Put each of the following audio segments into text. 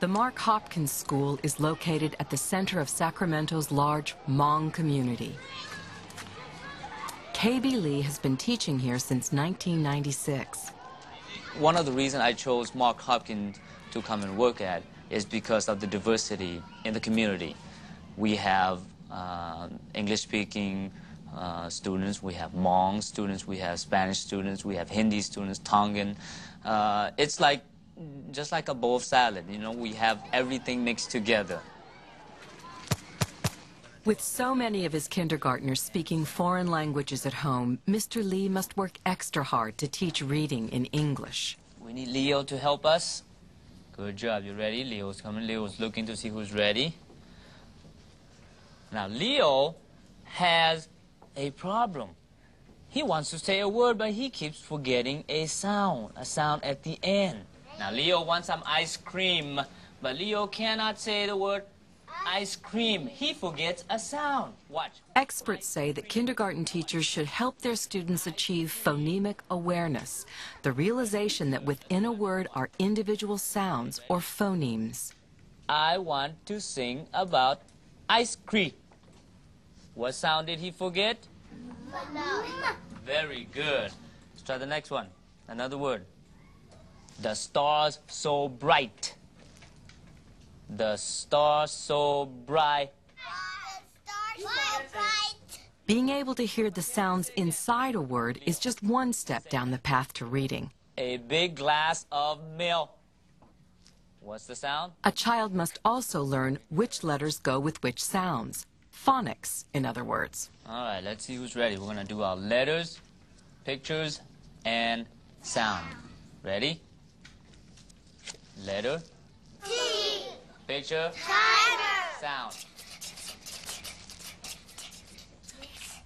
The Mark Hopkins School is located at the center of Sacramento's large Hmong community. KB Lee has been teaching here since 1996. One of the reasons I chose Mark Hopkins to come and work at is because of the diversity in the community. We have uh, English-speaking uh, students, we have Hmong students, we have Spanish students, we have Hindi students, Tongan. Uh, it's like just like a bowl of salad, you know, we have everything mixed together. With so many of his kindergartners speaking foreign languages at home, Mr. Lee must work extra hard to teach reading in English. We need Leo to help us. Good job. You ready? Leo's coming. Leo's looking to see who's ready. Now, Leo has a problem. He wants to say a word, but he keeps forgetting a sound, a sound at the end. Now, Leo wants some ice cream, but Leo cannot say the word ice cream. He forgets a sound. Watch. Experts say that kindergarten teachers should help their students achieve phonemic awareness, the realization that within a word are individual sounds or phonemes. I want to sing about ice cream. What sound did he forget? Very good. Let's try the next one. Another word. The stars so bright. The stars so bright. Being able to hear the sounds inside a word is just one step down the path to reading. A big glass of milk. What's the sound? A child must also learn which letters go with which sounds. Phonics, in other words. All right, let's see who's ready. We're going to do our letters, pictures, and sound. Ready? Letter. T. Picture. Tiger. Sound.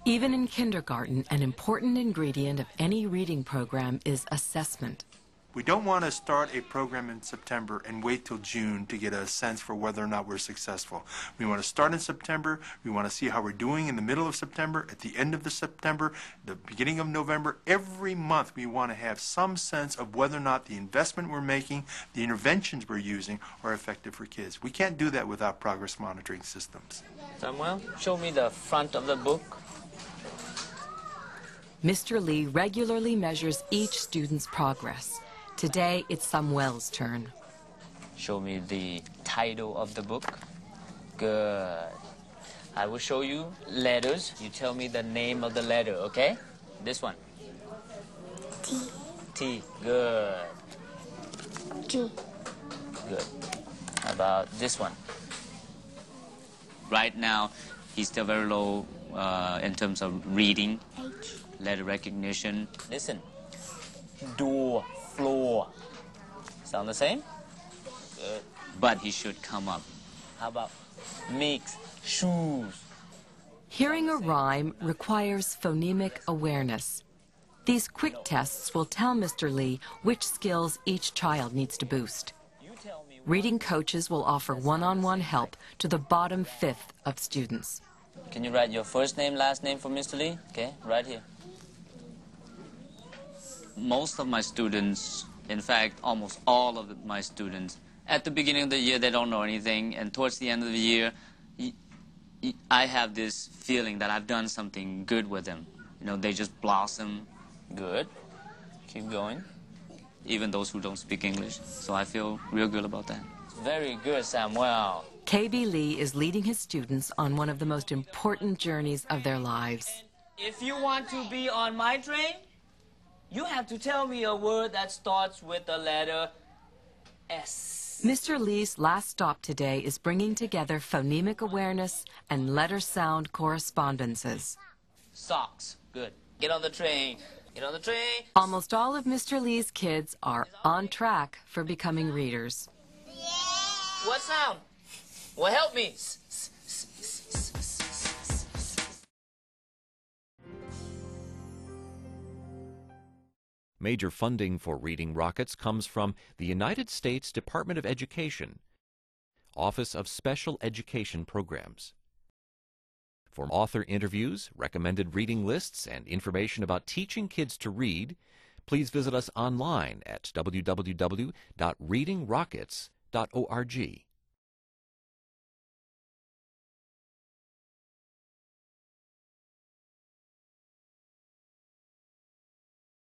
Even in kindergarten, an important ingredient of any reading program is assessment. We don't want to start a program in September and wait till June to get a sense for whether or not we're successful. We want to start in September. We want to see how we're doing in the middle of September, at the end of the September, the beginning of November. Every month we want to have some sense of whether or not the investment we're making, the interventions we're using are effective for kids. We can't do that without progress monitoring systems. Samuel, show me the front of the book. Mr. Lee regularly measures each student's progress. Today, it's Samuel's turn. Show me the title of the book. Good. I will show you letters. You tell me the name of the letter, okay? This one. T. T. Good. G. Good. How about this one? Right now, he's still very low uh, in terms of reading, H. letter recognition. Listen. Door, floor. Sound the same? Good. But he should come up. How about mix, shoes? Hearing a rhyme requires phonemic awareness. These quick tests will tell Mr. Lee which skills each child needs to boost. You tell me. Reading coaches will offer one-on-one help to the bottom fifth of students. Can you write your first name, last name for Mr. Lee? Okay, right here. Most of my students, in fact, almost all of my students, at the beginning of the year, they don't know anything, and towards the end of the year, I have this feeling that I've done something good with them. You know, they just blossom. Good. Keep going. Even those who don't speak English. So I feel real good about that. Very good, Samuel. KB Lee is leading his students on one of the most important journeys of their lives. If you want to be on my train, you have to tell me a word that starts with the letter S. Mr. Lee's last stop today is bringing together phonemic awareness and letter sound correspondences. Socks. Good. Get on the train. Get on the train. Almost all of Mr. Lee's kids are on track for becoming readers. Yeah. What sound? Well, help me. Major funding for Reading Rockets comes from the United States Department of Education, Office of Special Education Programs. For author interviews, recommended reading lists, and information about teaching kids to read, please visit us online at www.readingrockets.com. www.ccc.org.